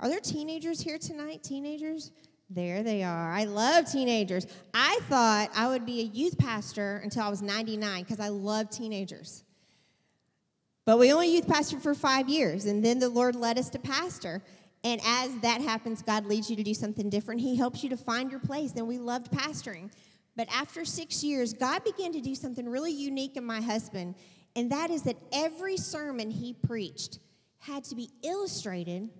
Are there teenagers here tonight? Teenagers? There they are. I love teenagers. I thought I would be a youth pastor until I was 99 because I love teenagers. But we only youth pastor for five years, and then the Lord led us to pastor. And as that happens, God leads you to do something different. He helps you to find your place. And we loved pastoring. But after six years, God began to do something really unique in my husband. And that is that every sermon he preached had to be illustrated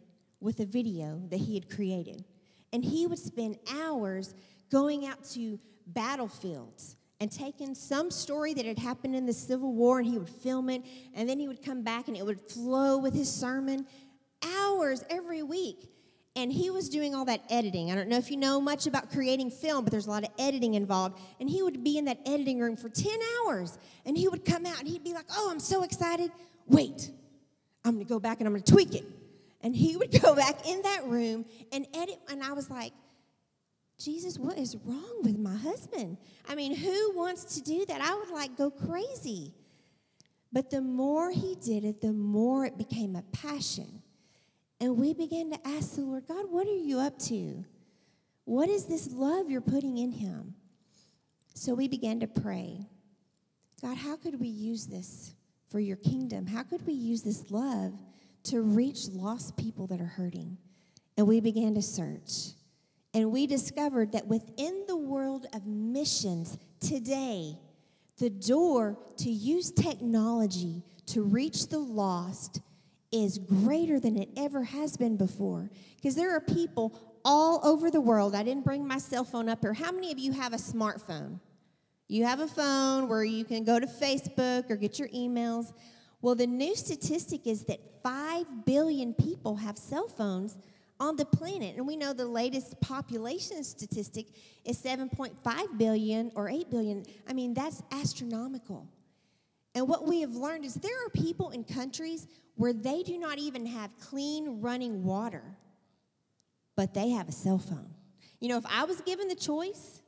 with a video that he had created. And he would spend hours going out to battlefields and taking some story that had happened in the Civil War and he would film it. And then he would come back and it would flow with his sermon hours every week. And he was doing all that editing. I don't know if you know much about creating film, but there's a lot of editing involved. And he would be in that editing room for 10 hours. And he would come out and he'd be like, Oh, I'm so excited. Wait, I'm gonna go back and I'm gonna tweak it. And he would go back in that room and edit. And I was like, Jesus, what is wrong with my husband? I mean, who wants to do that? I would like go crazy. But the more he did it, the more it became a passion. And we began to ask the Lord, God, what are you up to? What is this love you're putting in him? So we began to pray God, how could we use this for your kingdom? How could we use this love to reach lost people that are hurting? And we began to search. And we discovered that within the world of missions today, the door to use technology to reach the lost is greater than it ever has been before. Because there are people all over the world. I didn't bring my cell phone up here. How many of you have a smartphone? You have a phone where you can go to Facebook or get your emails. Well, the new statistic is that 5 billion people have cell phones on the planet. And we know the latest population statistic is 7.5 billion or 8 billion. I mean, that's astronomical. And what we have learned is there are people in countries where they do not even have clean running water, but they have a cell phone. You know, if I was given the choice,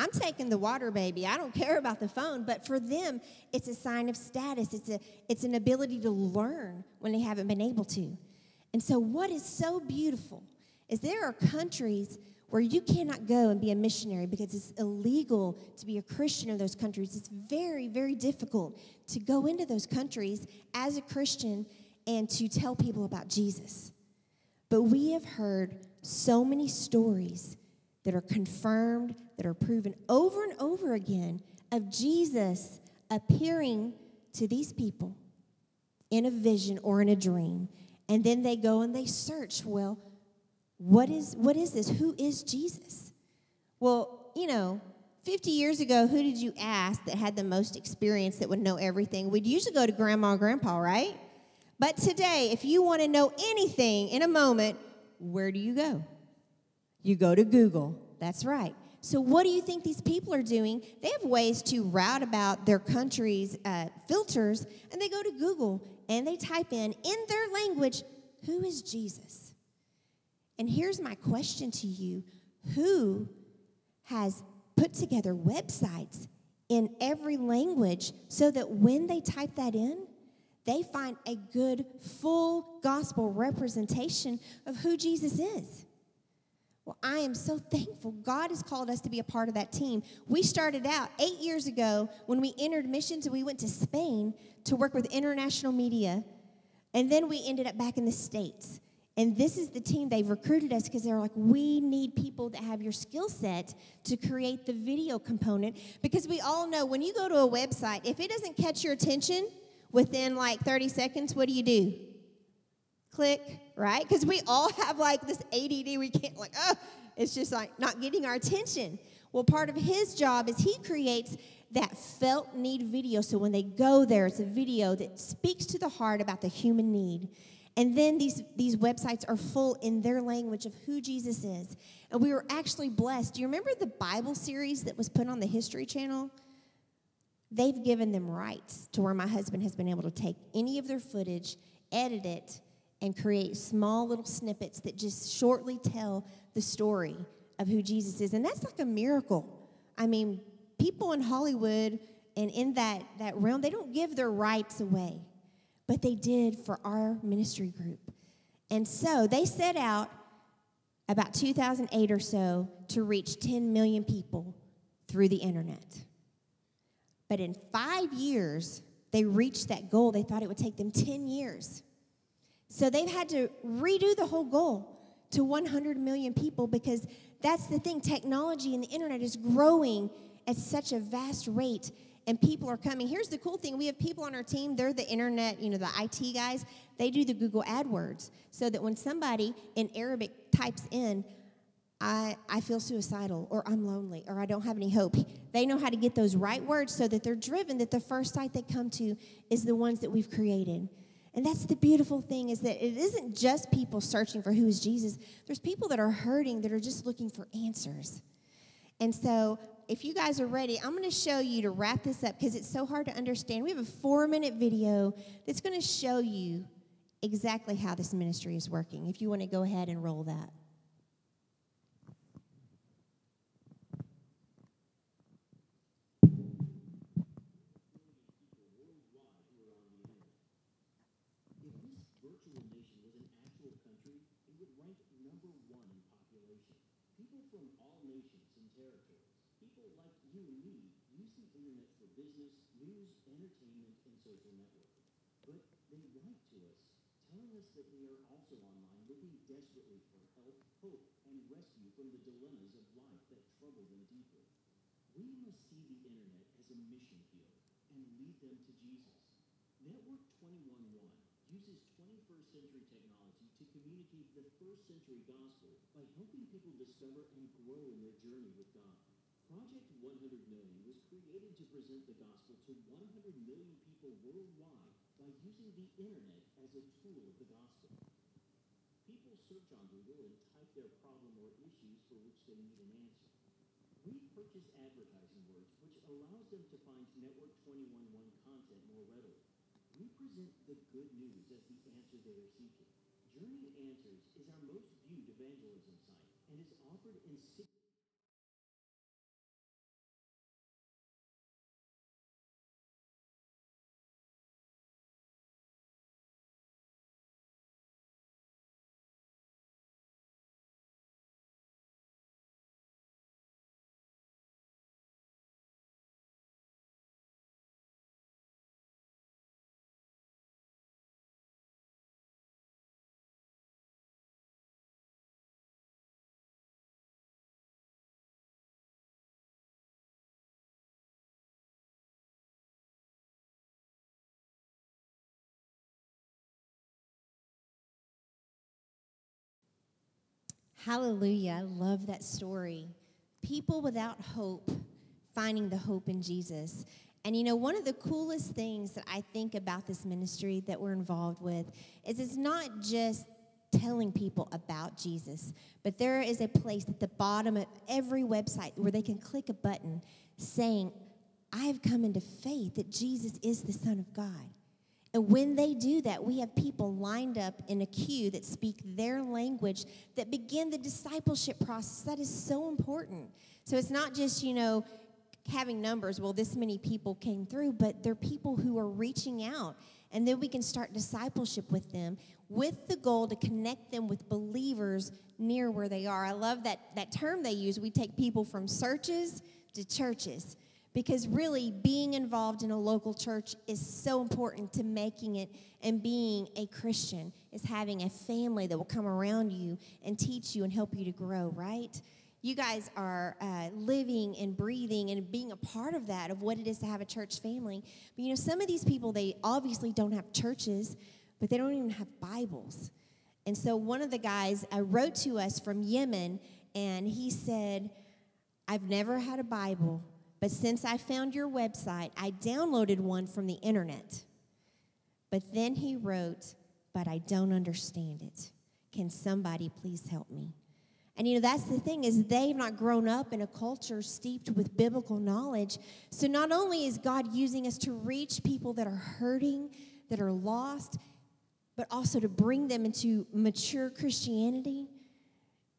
I'm taking the water baby. I don't care about the phone, but for them, it's a sign of status. It's, a, it's an ability to learn when they haven't been able to. And so, what is so beautiful is there are countries where you cannot go and be a missionary because it's illegal to be a Christian in those countries. It's very, very difficult to go into those countries as a Christian and to tell people about Jesus. But we have heard so many stories that are confirmed, that are proven over and over again of Jesus appearing to these people in a vision or in a dream. And then they go and they search, well, what is what is this? Who is Jesus? Well, you know, 50 years ago, who did you ask that had the most experience that would know everything? We'd usually go to grandma and grandpa, right? But today, if you want to know anything in a moment, where do you go? You go to Google. That's right. So, what do you think these people are doing? They have ways to route about their country's uh, filters, and they go to Google and they type in, in their language, who is Jesus? And here's my question to you Who has put together websites in every language so that when they type that in, they find a good, full gospel representation of who Jesus is? Well, I am so thankful. God has called us to be a part of that team. We started out eight years ago when we entered missions and we went to Spain to work with international media. And then we ended up back in the States. And this is the team, they've recruited us because they're like, we need people that have your skill set to create the video component. Because we all know when you go to a website, if it doesn't catch your attention within like 30 seconds, what do you do? Click, right? Because we all have like this ADD, we can't, like, oh, it's just like not getting our attention. Well, part of his job is he creates that felt need video. So when they go there, it's a video that speaks to the heart about the human need. And then these, these websites are full in their language of who Jesus is. And we were actually blessed. Do you remember the Bible series that was put on the History Channel? They've given them rights to where my husband has been able to take any of their footage, edit it, and create small little snippets that just shortly tell the story of who Jesus is. And that's like a miracle. I mean, people in Hollywood and in that, that realm, they don't give their rights away, but they did for our ministry group. And so they set out about 2008 or so to reach 10 million people through the internet. But in five years, they reached that goal. They thought it would take them 10 years. So they've had to redo the whole goal to 100 million people because that's the thing. Technology and the internet is growing at such a vast rate and people are coming. Here's the cool thing we have people on our team, they're the internet, you know, the IT guys. They do the Google AdWords so that when somebody in Arabic types in, I, I feel suicidal or I'm lonely or I don't have any hope. They know how to get those right words so that they're driven that the first site they come to is the ones that we've created. And that's the beautiful thing is that it isn't just people searching for who is Jesus. There's people that are hurting that are just looking for answers. And so if you guys are ready, I'm going to show you to wrap this up because it's so hard to understand. We have a four minute video that's going to show you exactly how this ministry is working. If you want to go ahead and roll that. narrative. People like you and me use the internet for business, news, entertainment, and social networking. But they write to us, telling us that they are also online looking desperately for help, hope, and rescue from the dilemmas of life that trouble them deeply. We must see the internet as a mission field and lead them to Jesus. Network 211 first century gospel by helping people discover and grow in their journey with God. Project 100 Million was created to present the gospel to 100 million people worldwide by using the internet as a tool of the gospel. People search on Google and type their problem or issues for which they need an answer. We purchase advertising words, which allows them to find Network 211 content more readily. We present the good news as the answer they are seeking. Journey Answers is our most viewed evangelism site and is offered in six Hallelujah. I love that story. People without hope finding the hope in Jesus. And you know, one of the coolest things that I think about this ministry that we're involved with is it's not just telling people about Jesus, but there is a place at the bottom of every website where they can click a button saying, I've come into faith that Jesus is the Son of God. And when they do that, we have people lined up in a queue that speak their language that begin the discipleship process. That is so important. So it's not just, you know, having numbers, well, this many people came through, but they're people who are reaching out. And then we can start discipleship with them with the goal to connect them with believers near where they are. I love that, that term they use. We take people from searches to churches because really being involved in a local church is so important to making it and being a christian is having a family that will come around you and teach you and help you to grow right? You guys are uh, living and breathing and being a part of that of what it is to have a church family. But you know some of these people they obviously don't have churches but they don't even have bibles. And so one of the guys uh, wrote to us from yemen and he said i've never had a bible but since I found your website, I downloaded one from the internet. But then he wrote, But I don't understand it. Can somebody please help me? And you know, that's the thing is they've not grown up in a culture steeped with biblical knowledge. So not only is God using us to reach people that are hurting, that are lost, but also to bring them into mature Christianity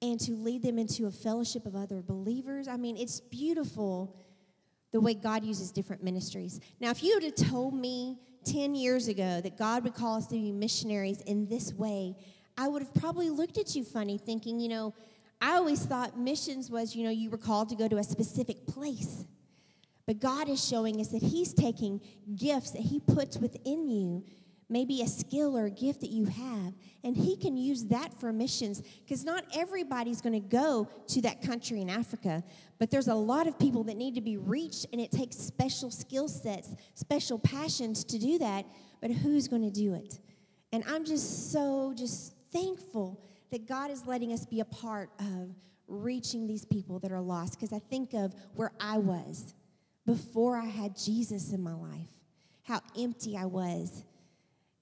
and to lead them into a fellowship of other believers. I mean, it's beautiful the way God uses different ministries. Now, if you would have told me 10 years ago that God would call us to be missionaries in this way, I would have probably looked at you funny, thinking, you know, I always thought missions was, you know, you were called to go to a specific place. But God is showing us that He's taking gifts that He puts within you, maybe a skill or a gift that you have, and He can use that for missions because not everybody's going to go to that country in Africa, but there's a lot of people that need to be reached, and it takes special skill sets, special passions to do that. But who's going to do it? And I'm just so just thankful that God is letting us be a part of reaching these people that are lost because I think of where I was before I had Jesus in my life, how empty I was.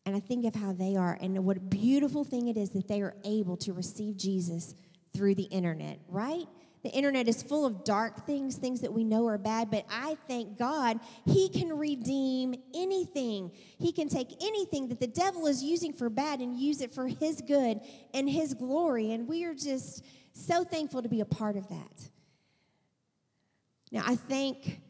And I think of how they are and what a beautiful thing it is that they are able to receive Jesus through the internet, right? The internet is full of dark things, things that we know are bad, but I thank God He can redeem anything. He can take anything that the devil is using for bad and use it for His good and His glory. And we are just so thankful to be a part of that. Now, I thank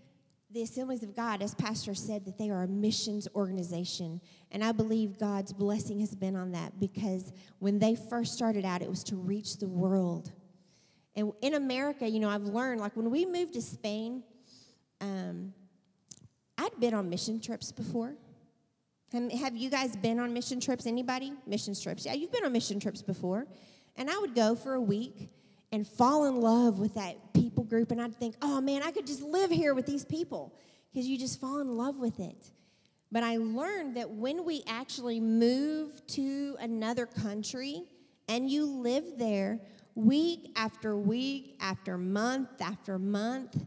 the Assemblies of God, as Pastor said, that they are a missions organization. And I believe God's blessing has been on that because when they first started out, it was to reach the world. And in America, you know, I've learned, like when we moved to Spain, um, I'd been on mission trips before. Have you guys been on mission trips? Anybody? Mission trips. Yeah, you've been on mission trips before. And I would go for a week and fall in love with that people group. And I'd think, oh man, I could just live here with these people because you just fall in love with it. But I learned that when we actually move to another country and you live there, week after week, after month after month,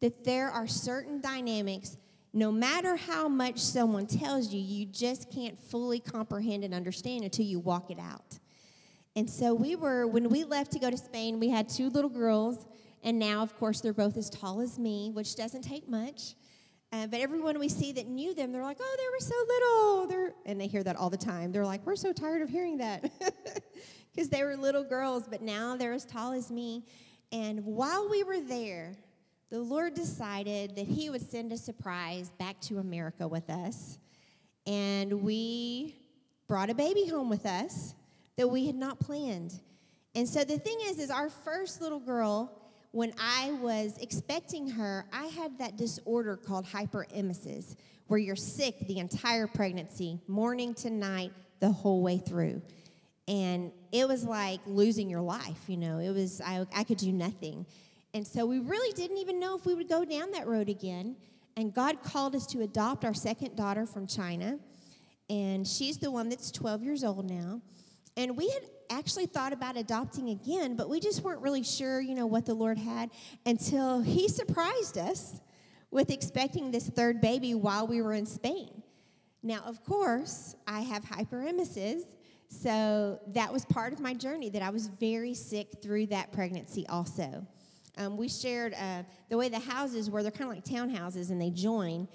that there are certain dynamics, no matter how much someone tells you, you just can't fully comprehend and understand until you walk it out. And so we were, when we left to go to Spain, we had two little girls, and now, of course, they're both as tall as me, which doesn't take much. Uh, but everyone we see that knew them, they're like, oh, they were so little. They're, and they hear that all the time. They're like, we're so tired of hearing that. because they were little girls, but now they're as tall as me. And while we were there, the Lord decided that He would send a surprise back to America with us. And we brought a baby home with us that we had not planned. And so the thing is, is our first little girl, when I was expecting her, I had that disorder called hyperemesis, where you're sick the entire pregnancy, morning to night, the whole way through. And it was like losing your life you know? It was I, I could do nothing. And so we really didn't even know if we would go down that road again. And god called us to adopt our second daughter from china. And she's the one that's 12 years old now and we had actually thought about adopting again but we just weren't really sure you know what the lord had until he surprised us with expecting this third baby while we were in spain now of course i have hyperemesis so that was part of my journey that I was very sick through that pregnancy also. Um, we shared uh, the way the houses were, they're kind of like townhouses and they join.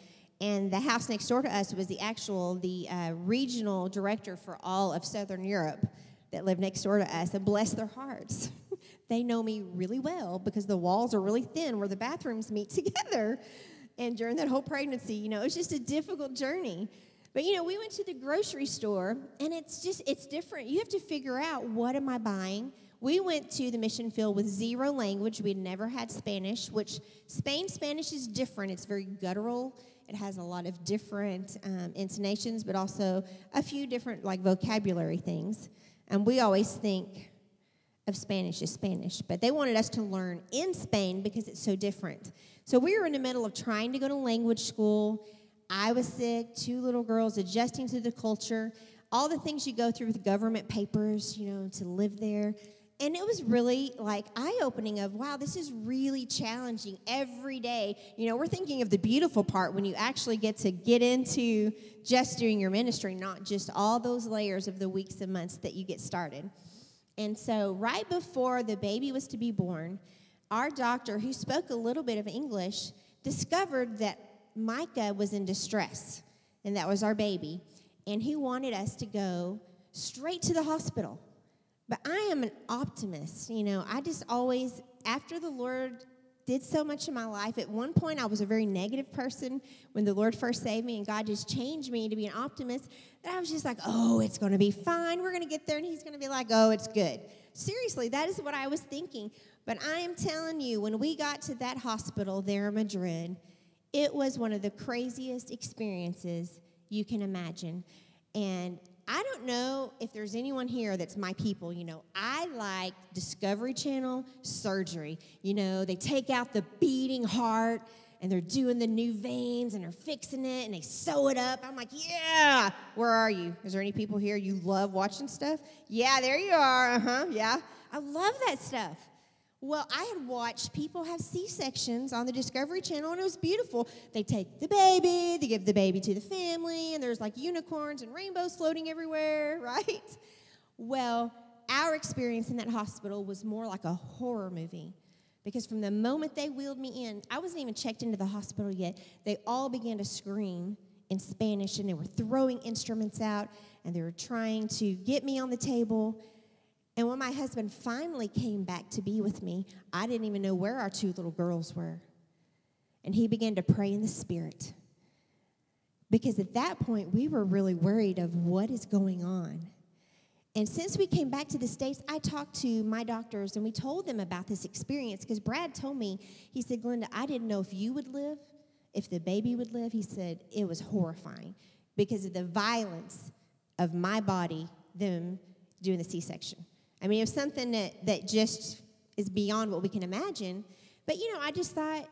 And the house next door to us was the actual, the uh, regional director for all of Southern Europe that lived next door to us. And bless their hearts. they know me really well because the walls are really thin where the bathrooms meet together. And during that whole pregnancy, you know, it was just a difficult journey. But you know, we went to the grocery store and it's just it's different. You have to figure out what am I buying? We went to the mission field with zero language. We'd never had Spanish, which Spain Spanish is different. It's very guttural. It has a lot of different um, intonations, but also a few different like vocabulary things. And we always think of Spanish as Spanish, but they wanted us to learn in Spain because it's so different. So we were in the middle of trying to go to language school I was sick, two little girls adjusting to the culture, all the things you go through with government papers, you know, to live there. And it was really like eye opening of, wow, this is really challenging every day. You know, we're thinking of the beautiful part when you actually get to get into just doing your ministry, not just all those layers of the weeks and months that you get started. And so, right before the baby was to be born, our doctor, who spoke a little bit of English, discovered that Micah was in distress, and that was our baby, and he wanted us to go straight to the hospital. But I am an optimist, you know. I just always, after the Lord did so much in my life. At one point, I was a very negative person when the Lord first saved me, and God just changed me to be an optimist. That I was just like, oh, it's going to be fine. We're going to get there, and He's going to be like, oh, it's good. Seriously, that is what I was thinking. But I am telling you, when we got to that hospital there in Madrid, it was one of the craziest experiences you can imagine. And I don't know if there's anyone here that's my people. You know, I like Discovery Channel surgery. You know, they take out the beating heart and they're doing the new veins and they're fixing it and they sew it up. I'm like, yeah, where are you? Is there any people here you love watching stuff? Yeah, there you are. Uh huh. Yeah. I love that stuff. Well, I had watched people have C sections on the Discovery Channel, and it was beautiful. They take the baby, they give the baby to the family, and there's like unicorns and rainbows floating everywhere, right? Well, our experience in that hospital was more like a horror movie because from the moment they wheeled me in, I wasn't even checked into the hospital yet. They all began to scream in Spanish, and they were throwing instruments out, and they were trying to get me on the table and when my husband finally came back to be with me, I didn't even know where our two little girls were. And he began to pray in the spirit. Because at that point, we were really worried of what is going on. And since we came back to the States, I talked to my doctors and we told them about this experience because Brad told me, he said, Glenda, I didn't know if you would live, if the baby would live. He said, it was horrifying because of the violence of my body, them doing the C section. I mean, it was something that, that just is beyond what we can imagine. But, you know, I just thought,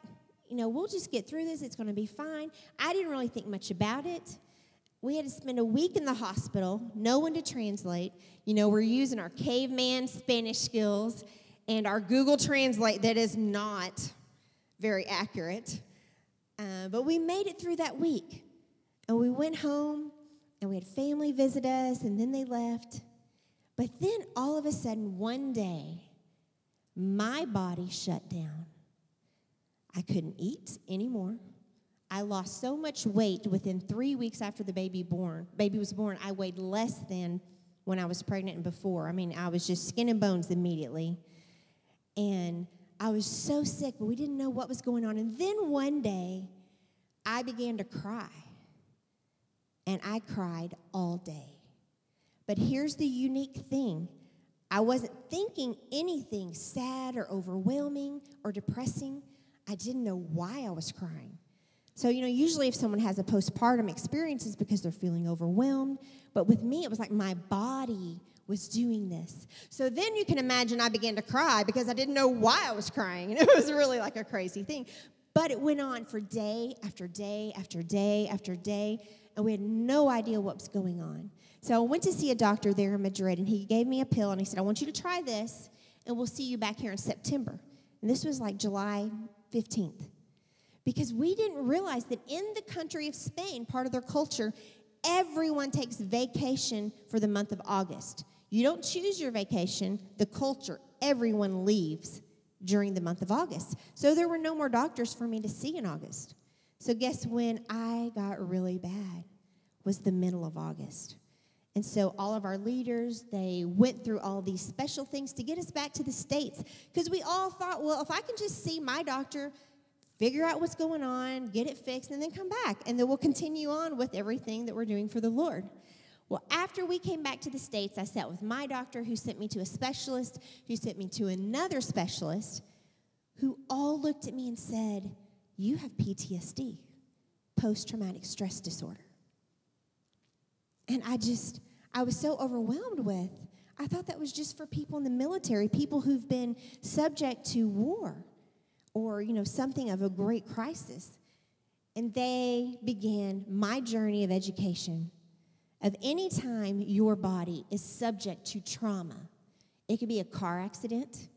you know, we'll just get through this. It's going to be fine. I didn't really think much about it. We had to spend a week in the hospital, no one to translate. You know, we're using our caveman Spanish skills and our Google Translate that is not very accurate. Uh, but we made it through that week. And we went home and we had family visit us, and then they left. But then all of a sudden, one day, my body shut down. I couldn't eat anymore. I lost so much weight within three weeks after the baby born. Baby was born. I weighed less than when I was pregnant and before. I mean, I was just skin and bones immediately. And I was so sick, but we didn't know what was going on. And then one day, I began to cry. And I cried all day. But here's the unique thing I wasn't thinking anything sad or overwhelming or depressing. I didn't know why I was crying. So, you know, usually if someone has a postpartum experience, it's because they're feeling overwhelmed. But with me, it was like my body was doing this. So then you can imagine I began to cry because I didn't know why I was crying. And it was really like a crazy thing. But it went on for day after day after day after day, and we had no idea what was going on. So I went to see a doctor there in Madrid, and he gave me a pill, and he said, I want you to try this, and we'll see you back here in September. And this was like July 15th. Because we didn't realize that in the country of Spain, part of their culture, everyone takes vacation for the month of August. You don't choose your vacation, the culture, everyone leaves during the month of August. So there were no more doctors for me to see in August. So guess when I got really bad was the middle of August. And so all of our leaders, they went through all these special things to get us back to the States. Because we all thought, well, if I can just see my doctor, figure out what's going on, get it fixed, and then come back. And then we'll continue on with everything that we're doing for the Lord. Well, after we came back to the States, I sat with my doctor who sent me to a specialist, who sent me to another specialist, who all looked at me and said, You have PTSD, post traumatic stress disorder. And I just, I was so overwhelmed with. I thought that was just for people in the military, people who've been subject to war or, you know, something of a great crisis. And they began my journey of education of any time your body is subject to trauma. It could be a car accident,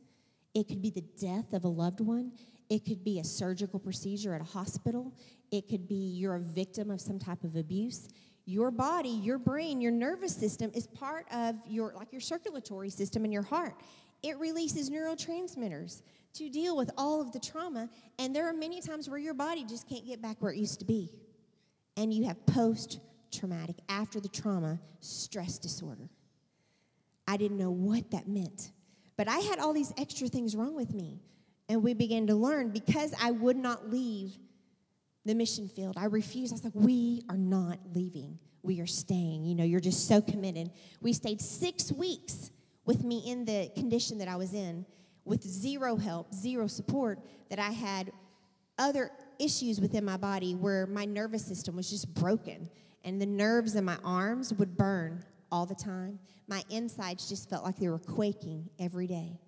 it could be the death of a loved one, it could be a surgical procedure at a hospital, it could be you're a victim of some type of abuse, your body, your brain, your nervous system is part of your like your circulatory system in your heart. It releases neurotransmitters to deal with all of the trauma, and there are many times where your body just can't get back where it used to be. And you have post traumatic after the trauma stress disorder. I didn't know what that meant. But I had all these extra things wrong with me And we began to learn because I would not leave the mission field. I refused. I was like, we are not leaving. We are staying. You know, you're just so committed. We stayed six weeks with me in the condition that I was in, with zero help, zero support, that I had other issues within my body where my nervous system was just broken and the nerves in my arms would burn all the time. My insides just felt like they were quaking every day.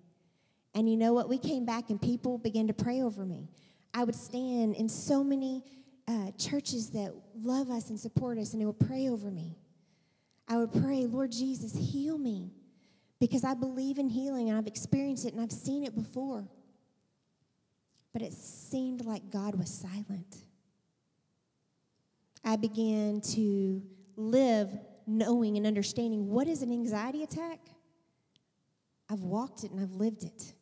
And you know what? We came back and people began to pray over me. I would stand in so many uh, churches that love us and support us, and they would pray over me. I would pray, Lord Jesus, heal me because I believe in healing and I've experienced it and I've seen it before. But it seemed like God was silent. I began to live knowing and understanding what is an anxiety attack. I've walked it and I've lived it.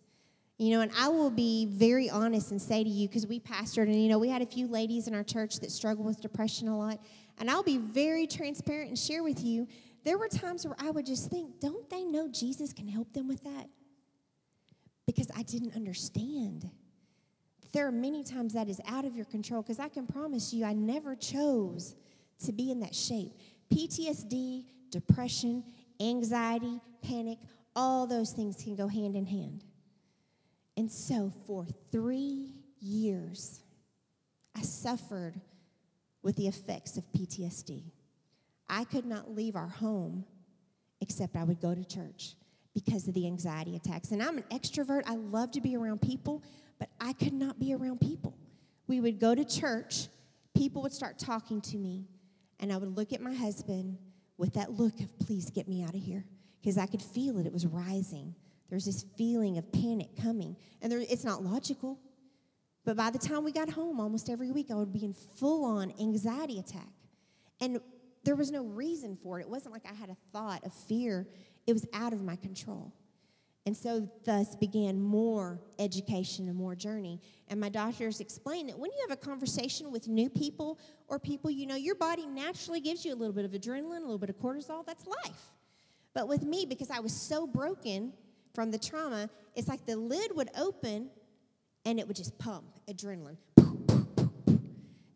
You know, and I will be very honest and say to you, because we pastored, and you know, we had a few ladies in our church that struggle with depression a lot. And I'll be very transparent and share with you, there were times where I would just think, don't they know Jesus can help them with that? Because I didn't understand. There are many times that is out of your control, because I can promise you, I never chose to be in that shape. PTSD, depression, anxiety, panic, all those things can go hand in hand. And so for three years, I suffered with the effects of PTSD. I could not leave our home except I would go to church because of the anxiety attacks. And I'm an extrovert. I love to be around people, but I could not be around people. We would go to church, people would start talking to me, and I would look at my husband with that look of, please get me out of here, because I could feel it. It was rising. There's this feeling of panic coming. And there, it's not logical. But by the time we got home, almost every week, I would be in full on anxiety attack. And there was no reason for it. It wasn't like I had a thought of fear, it was out of my control. And so, thus began more education and more journey. And my doctors explained that when you have a conversation with new people or people you know, your body naturally gives you a little bit of adrenaline, a little bit of cortisol. That's life. But with me, because I was so broken, from the trauma, it's like the lid would open and it would just pump adrenaline.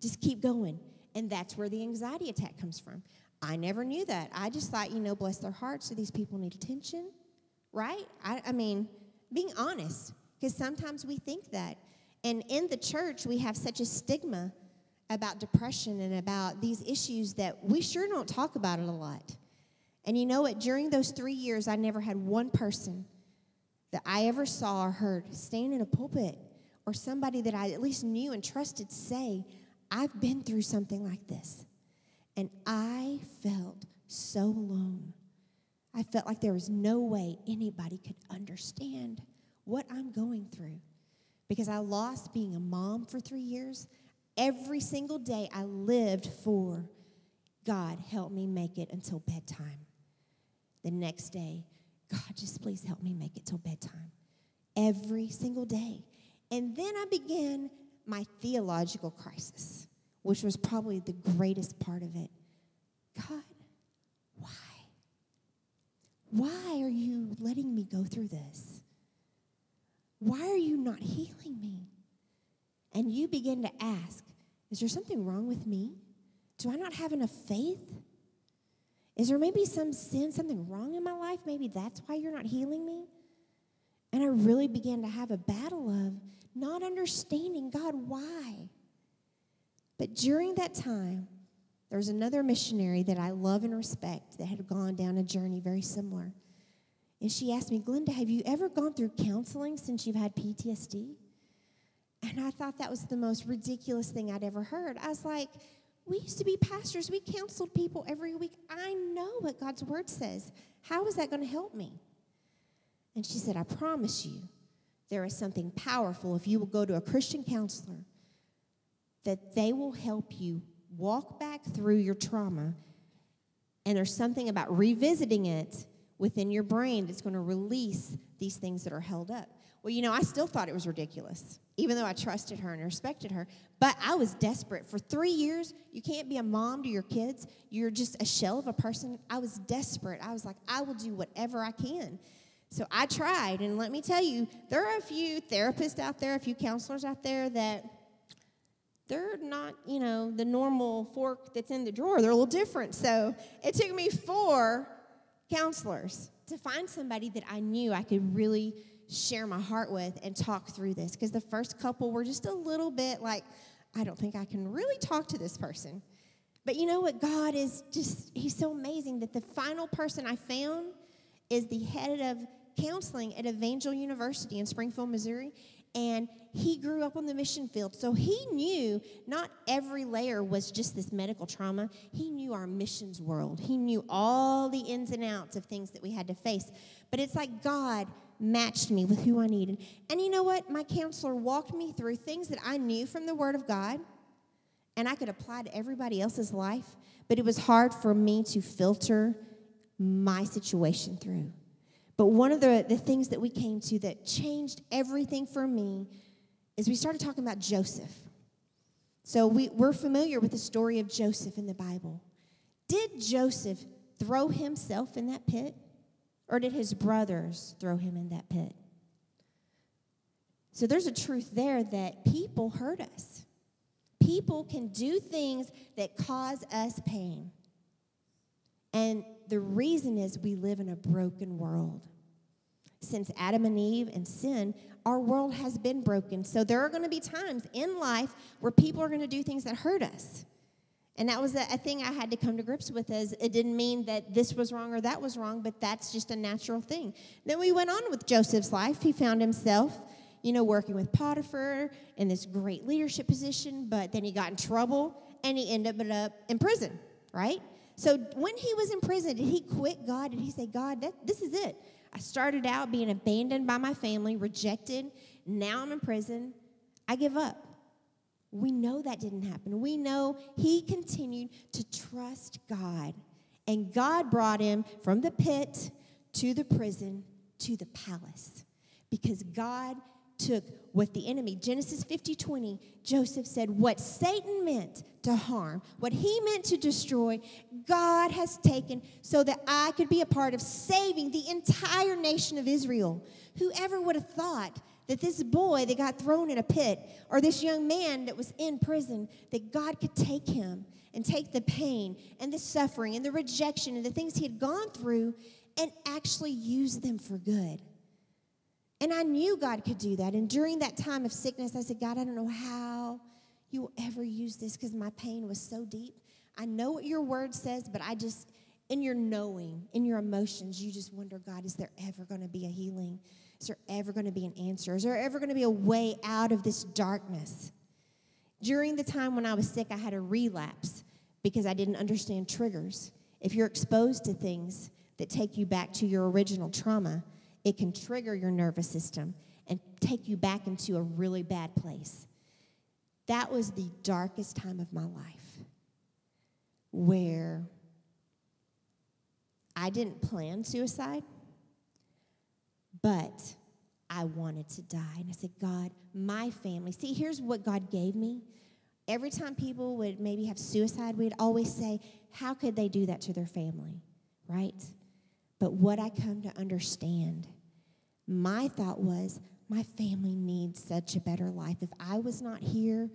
Just keep going. And that's where the anxiety attack comes from. I never knew that. I just thought, you know, bless their hearts, so these people need attention, right? I, I mean, being honest, because sometimes we think that. And in the church, we have such a stigma about depression and about these issues that we sure don't talk about it a lot. And you know what? During those three years, I never had one person that I ever saw or heard stand in a pulpit or somebody that I at least knew and trusted say, I've been through something like this. And I felt so alone. I felt like there was no way anybody could understand what I'm going through because I lost being a mom for three years. Every single day I lived for God, help me make it until bedtime. The next day, God, just please help me make it till bedtime every single day. And then I began my theological crisis, which was probably the greatest part of it. God, why? Why are you letting me go through this? Why are you not healing me? And you begin to ask, is there something wrong with me? Do I not have enough faith? Is there maybe some sin, something wrong in my life? Maybe that's why you're not healing me? And I really began to have a battle of not understanding God, why? But during that time, there was another missionary that I love and respect that had gone down a journey very similar. And she asked me, Glenda, have you ever gone through counseling since you've had PTSD? And I thought that was the most ridiculous thing I'd ever heard. I was like, we used to be pastors. We counseled people every week. I know what God's word says. How is that going to help me? And she said, I promise you, there is something powerful if you will go to a Christian counselor that they will help you walk back through your trauma. And there's something about revisiting it within your brain that's going to release these things that are held up. Well, you know, I still thought it was ridiculous, even though I trusted her and respected her. But I was desperate. For three years, you can't be a mom to your kids. You're just a shell of a person. I was desperate. I was like, I will do whatever I can So I tried, and let me tell you, there are a few therapists out there, a few counselors out there that they're not, you know, the normal fork that's in the drawer. They're a little different. So it took me four counselors to find somebody that I knew I could really share my heart with and talk through this. Because the first couple were just a little bit like, I don't think I can really talk to this person. But you know what? God is just, He's so amazing that the final person I found is the head of counseling at Evangel University in Springfield, Missouri. And he grew up on the mission field. So he knew not every layer was just this medical trauma. He knew our missions world. He knew all the ins and outs of things that we had to face. But it's like God matched me with who I needed. And you know what? My counselor walked me through things that I knew from the Word of God and I could apply to everybody else's life, but it was hard for me to filter my situation through. But one of the, the things that we came to that changed everything for me is we started talking about Joseph. So we, we're familiar with the story of Joseph in the Bible. Did Joseph throw himself in that pit? Or did his brothers throw him in that pit? So there's a truth there that people hurt us. People can do things that cause us pain. And the reason is we live in a broken world. Since Adam and Eve and sin, our world has been broken. So there are going to be times in life where people are going to do things that hurt us. And that was a, a, thing I had to come to grips with as it didn't mean that this was wrong or that was wrong, but that's just a natural thing. Then we went on with Joseph's life. He found himself, you know, working with Potiphar in this great leadership position, but then he got in trouble and he ended up in prison, right? So when he was in prison, did he quit God? Did he say, God, that, this is it? I started out being abandoned by my family, rejected. Now I'm in prison. I give up. We know that didn't happen. We know he continued to trust God. And God brought him from the pit to the prison to the palace because God took what the enemy, Genesis 50 20, Joseph said, What Satan meant to harm, what he meant to destroy, God has taken so that I could be a part of saving the entire nation of Israel. Whoever would have thought that this boy that got thrown in a pit or this young man that was in prison, that God could take him and take the pain and the suffering and the rejection and the things he had gone through and actually use them for good. And I knew God could do that. And during that time of sickness, I said, God, I don't know how you will ever use this because my pain was so deep. I know what your word says, but I just, in your knowing, in your emotions, you just wonder, God, is there ever going to be a healing? Is there ever going to be an answer? Is there ever going to be a way out of this darkness? During the time when I was sick, I had a relapse because I didn't understand triggers. If you're exposed to things that take you back to your original trauma, it can trigger your nervous system and take you back into a really bad place. That was the darkest time of my life where I didn't plan suicide, but I wanted to die. And I said, God, my family. See, here's what God gave me. Every time people would maybe have suicide, we'd always say, How could they do that to their family? Right? But what I come to understand, my thought was, my family needs such a better life. If I was not here,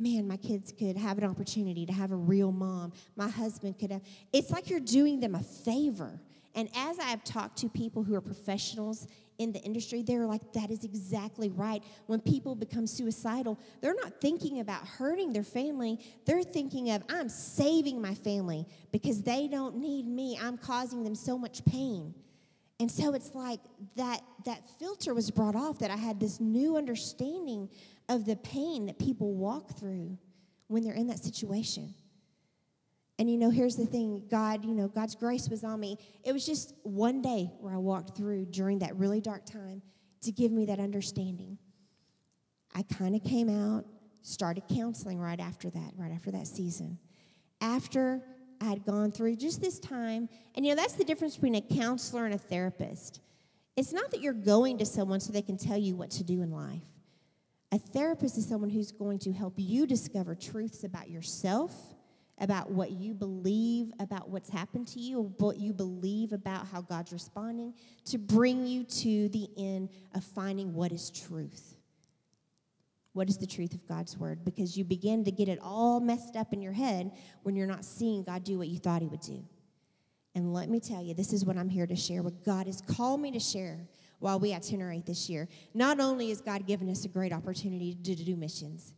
man, my kids could have an opportunity to have a real mom. My husband could have. It's like you're doing them a favor. And as I have talked to people who are professionals in the industry, they're like, that is exactly right. When people become suicidal, they're not thinking about hurting their family. They're thinking of, I'm saving my family because they don't need me. I'm causing them so much pain. And so it's like that, that filter was brought off that I had this new understanding of the pain that people walk through when they're in that situation. And you know, here's the thing God, you know, God's grace was on me. It was just one day where I walked through during that really dark time to give me that understanding. I kind of came out, started counseling right after that, right after that season. After I had gone through just this time, and you know, that's the difference between a counselor and a therapist. It's not that you're going to someone so they can tell you what to do in life. A therapist is someone who's going to help you discover truths about yourself about what you believe about what's happened to you, what you believe about how God's responding, to bring you to the end of finding what is truth. What is the truth of God's word? Because you begin to get it all messed up in your head when you're not seeing God do what you thought He would do. And let me tell you, this is what I'm here to share, what God has called me to share while we itinerate this year. Not only has God given us a great opportunity to do missions,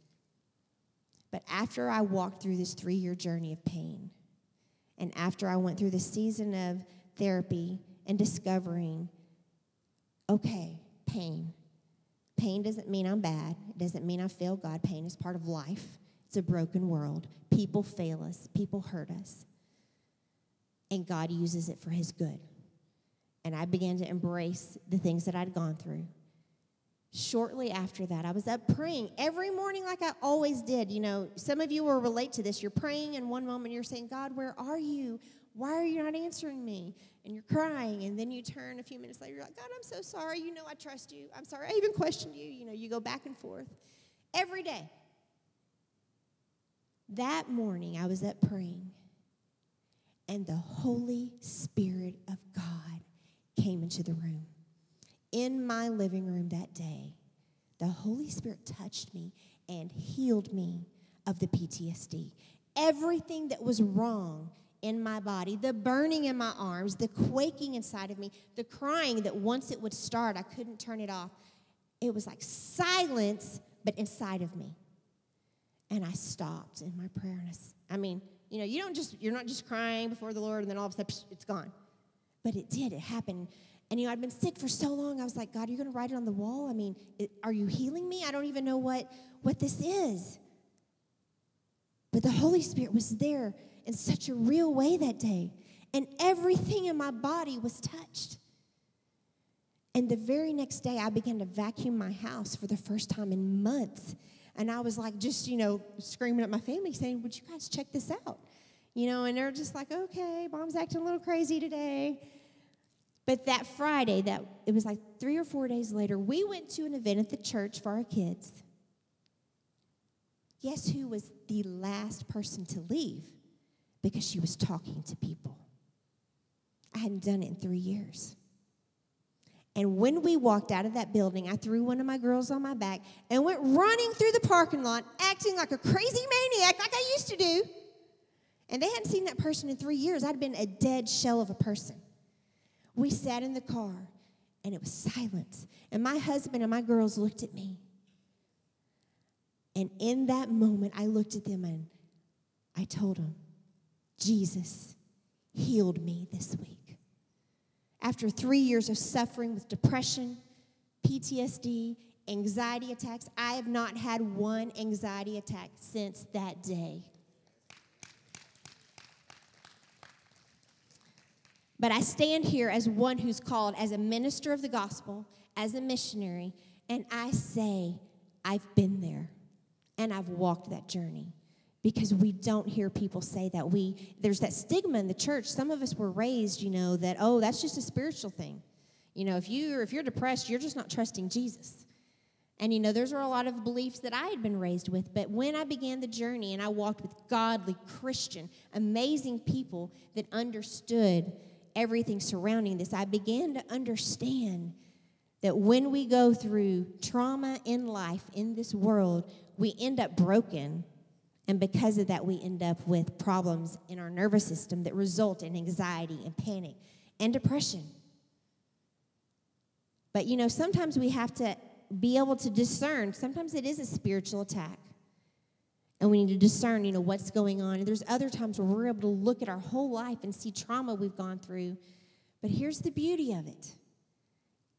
but after I walked through this three year journey of pain, and after I went through the season of therapy and discovering, okay, pain. Pain doesn't mean I'm bad. It doesn't mean I fail God. Pain is part of life. It's a broken world. People fail us, people hurt us. And God uses it for His good. And I began to embrace the things that I'd gone through shortly after that, I was up praying every morning like I always did. You know, some of you will relate to this. You're praying, and one moment you're saying, God, where are you? Why are you not answering me? And you're crying, and then you turn a few minutes later, you're like, God, I'm so sorry. You know I trust you. I'm sorry. I even questioned you. You know, you go back and forth every day. That morning, I was up praying, and the Holy Spirit of God came into the room in my living room that day, the Holy Spirit touched me and healed me of the PTSD. Everything that was wrong in my body, the burning in my arms, the quaking inside of me, the crying that once it would start, I couldn't turn it off. It was like silence, but inside of me. And I stopped in my prayer. And I, mean, you know, you don't just, you're not just crying before the Lord and then all of a sudden it's gone. But it did, it happened. And you know, I'd been sick for so long. I was like, God, are you're going to write it on the wall? I mean, it, are you healing me? I don't even know what, what this is. But the Holy Spirit was there in such a real way that day. And everything in my body was touched. And the very next day, I began to vacuum my house for the first time in months. And I was like, just, you know, screaming at my family saying, Would you guys check this out? You know, and they're just like, Okay, mom's acting a little crazy today. But that Friday, that it was like three or four days later, we went to an event at the church for our kids. Guess who was the last person to leave? Because she was talking to people. I hadn't done it in three years. And when we walked out of that building, I threw one of my girls on my back and went running through the parking lot, acting like a crazy maniac, like I used to do. And they hadn't seen that person in three years. I'd been a dead shell of a person. We sat in the car and it was silence. And my husband and my girls looked at me. And in that moment, I looked at them and I told them, Jesus healed me this week. After three years of suffering with depression, PTSD, anxiety attacks, I have not had one anxiety attack since that day. But I stand here as one who's called as a minister of the gospel, as a missionary, and I say, I've been there and I've walked that journey because we don't hear people say that. We there's that stigma in the church. Some of us were raised you know that oh that's just a spiritual thing. You know if you if you're depressed you're just not trusting jesus. And you know those are a lot of beliefs that i had been raised with. But when i began the journey and i walked with godly christian amazing people that understood everything surrounding this, I began to understand that when we go through trauma in life, in this world, we end up broken. And because of that, we end up with problems in our nervous system that result in anxiety and panic and depression. But you know, sometimes we have to be able to discern. Sometimes it is a spiritual attack and we need to discern, you know, what's going on. And there's other times where we're able to look at our whole life and see trauma we've gone through. But here's the beauty of it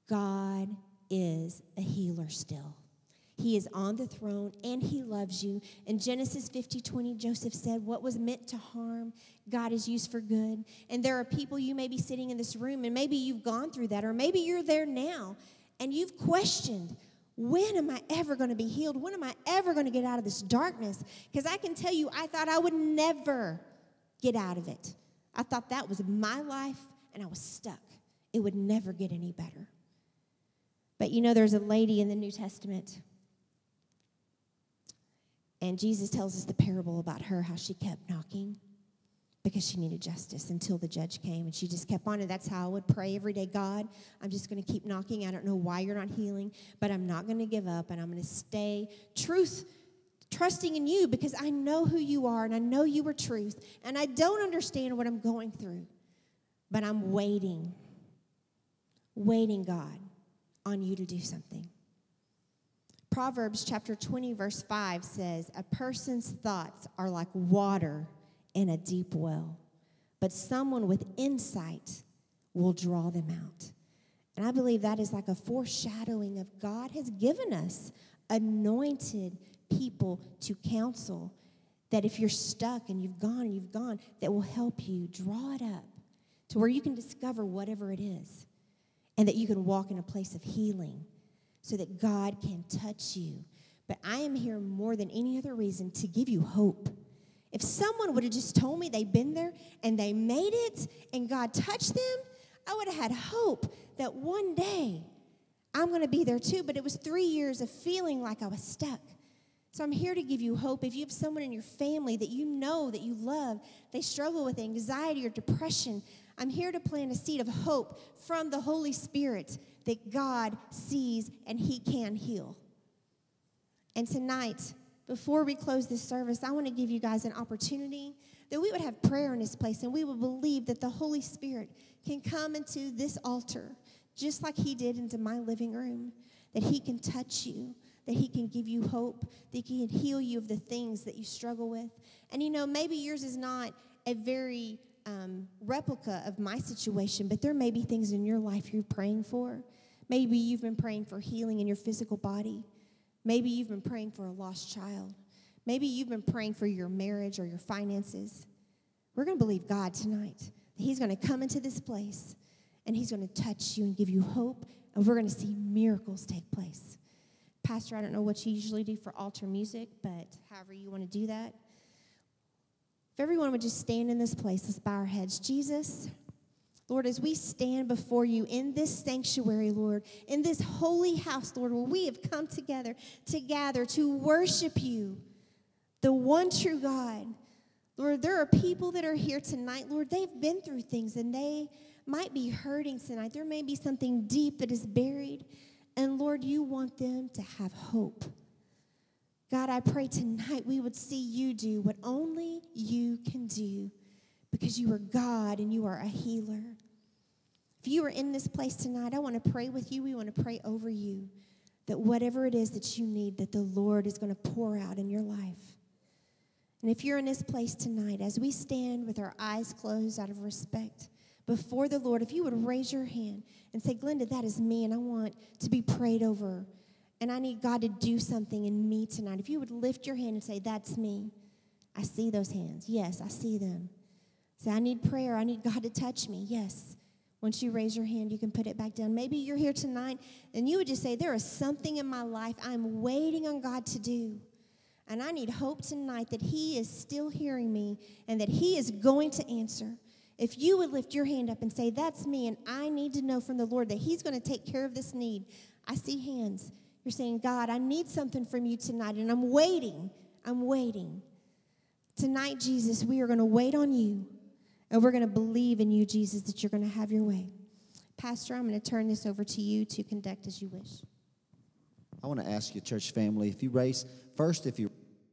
God is a healer still. He is on the throne and he loves you. In Genesis 50 20, Joseph said, What was meant to harm, God is used for good. And there are people you may be sitting in this room, and maybe you've gone through that, or maybe you're there now, and you've questioned, when am I ever going to be healed? When am I ever going to get out of this darkness? Because I can tell you, I thought I would never get out of it. I thought that was my life and I was stuck. It would never get any better. But you know, there's a lady in the New Testament, And Jesus tells us the parable about her, how she kept knocking because she needed justice until the judge came. And she just kept on. And that's how I would pray every day God, I'm just going to keep knocking. I don't know why you're not healing, but I'm not going to give up. And I'm going to stay truth, trusting in you because I know who you are and I know you are truth. And I don't understand what I'm going through, but I'm waiting, waiting, God, on you to do something. Proverbs chapter 20, verse 5 says, A person's thoughts are like water in a deep well, but someone with insight will draw them out. And I believe that is like a foreshadowing of God has given us anointed people to counsel that if you're stuck and you've gone and you've gone, that will help you draw it up to where you can discover whatever it is and that you can walk in a place of healing so that God can touch you. But I am here more than any other reason to give you hope. If someone would have just told me they've been there and they made it and God touched them, I would have had hope that one day I'm going to be there too. But it was three years of feeling like I was stuck. So I'm here to give you hope. If you have someone in your family that you know that you love, they struggle with anxiety or depression, I'm here to plant a seed of hope from the Holy Spirit that God sees and He can heal. And tonight, before we close this service, I want to give you guys an opportunity that we would have prayer in this place and we would believe that the Holy Spirit can come into this altar just like He did into my living room, that He can touch you. That he can give you hope, that he can heal you of the things that you struggle with. And you know, maybe yours is not a very um, replica of my situation, but there may be things in your life you're praying for. Maybe you've been praying for healing in your physical body. Maybe you've been praying for a lost child. Maybe you've been praying for your marriage or your finances. We're going to believe God tonight He's going to come into this place and He's going to touch you and give you hope, and we're going to see miracles take place. Pastor, I don't know what you usually do for altar music, but however you want to do that. If everyone would just stand in this place, let's bow our heads. Jesus, Lord, as we stand before you in this sanctuary, Lord, in this holy house, Lord, where we have come together to gather to worship you, the one true God. Lord, there are people that are here tonight, Lord, they've been through things and they might be hurting tonight. There may be something deep that is buried. And Lord, you want them to have hope. God, I pray tonight we would see you do what only you can do because you are God and you are a healer. If you are in this place tonight, I want to pray with you. We want to pray over you that whatever it is that you need, that the Lord is going to pour out in your life. And if you're in this place tonight, as we stand with our eyes closed out of respect before the Lord, if you would raise your hand and say, Glenda, that is me, and I want to be prayed over. And I need God to do something in me tonight. If you would lift your hand and say, That's me. I see those hands. Yes, I see them. Say, I need prayer. I need God to touch me. Yes. Once you raise your hand, you can put it back down. Maybe you're here tonight and you would just say, There is something in my life I'm waiting on God to do. And I need hope tonight that He is still hearing me and that He is going to answer. If you would lift your hand up and say, That's me, and I need to know from the Lord that He's going to take care of this need. I see hands. You're saying, God, I need something from you tonight, and I'm waiting. I'm waiting. Tonight, Jesus, we are going to wait on you, and we're going to believe in you, Jesus, that you're going to have your way. Pastor, I'm going to turn this over to you to conduct as you wish. I want to ask you, church family, if you raise, first, if you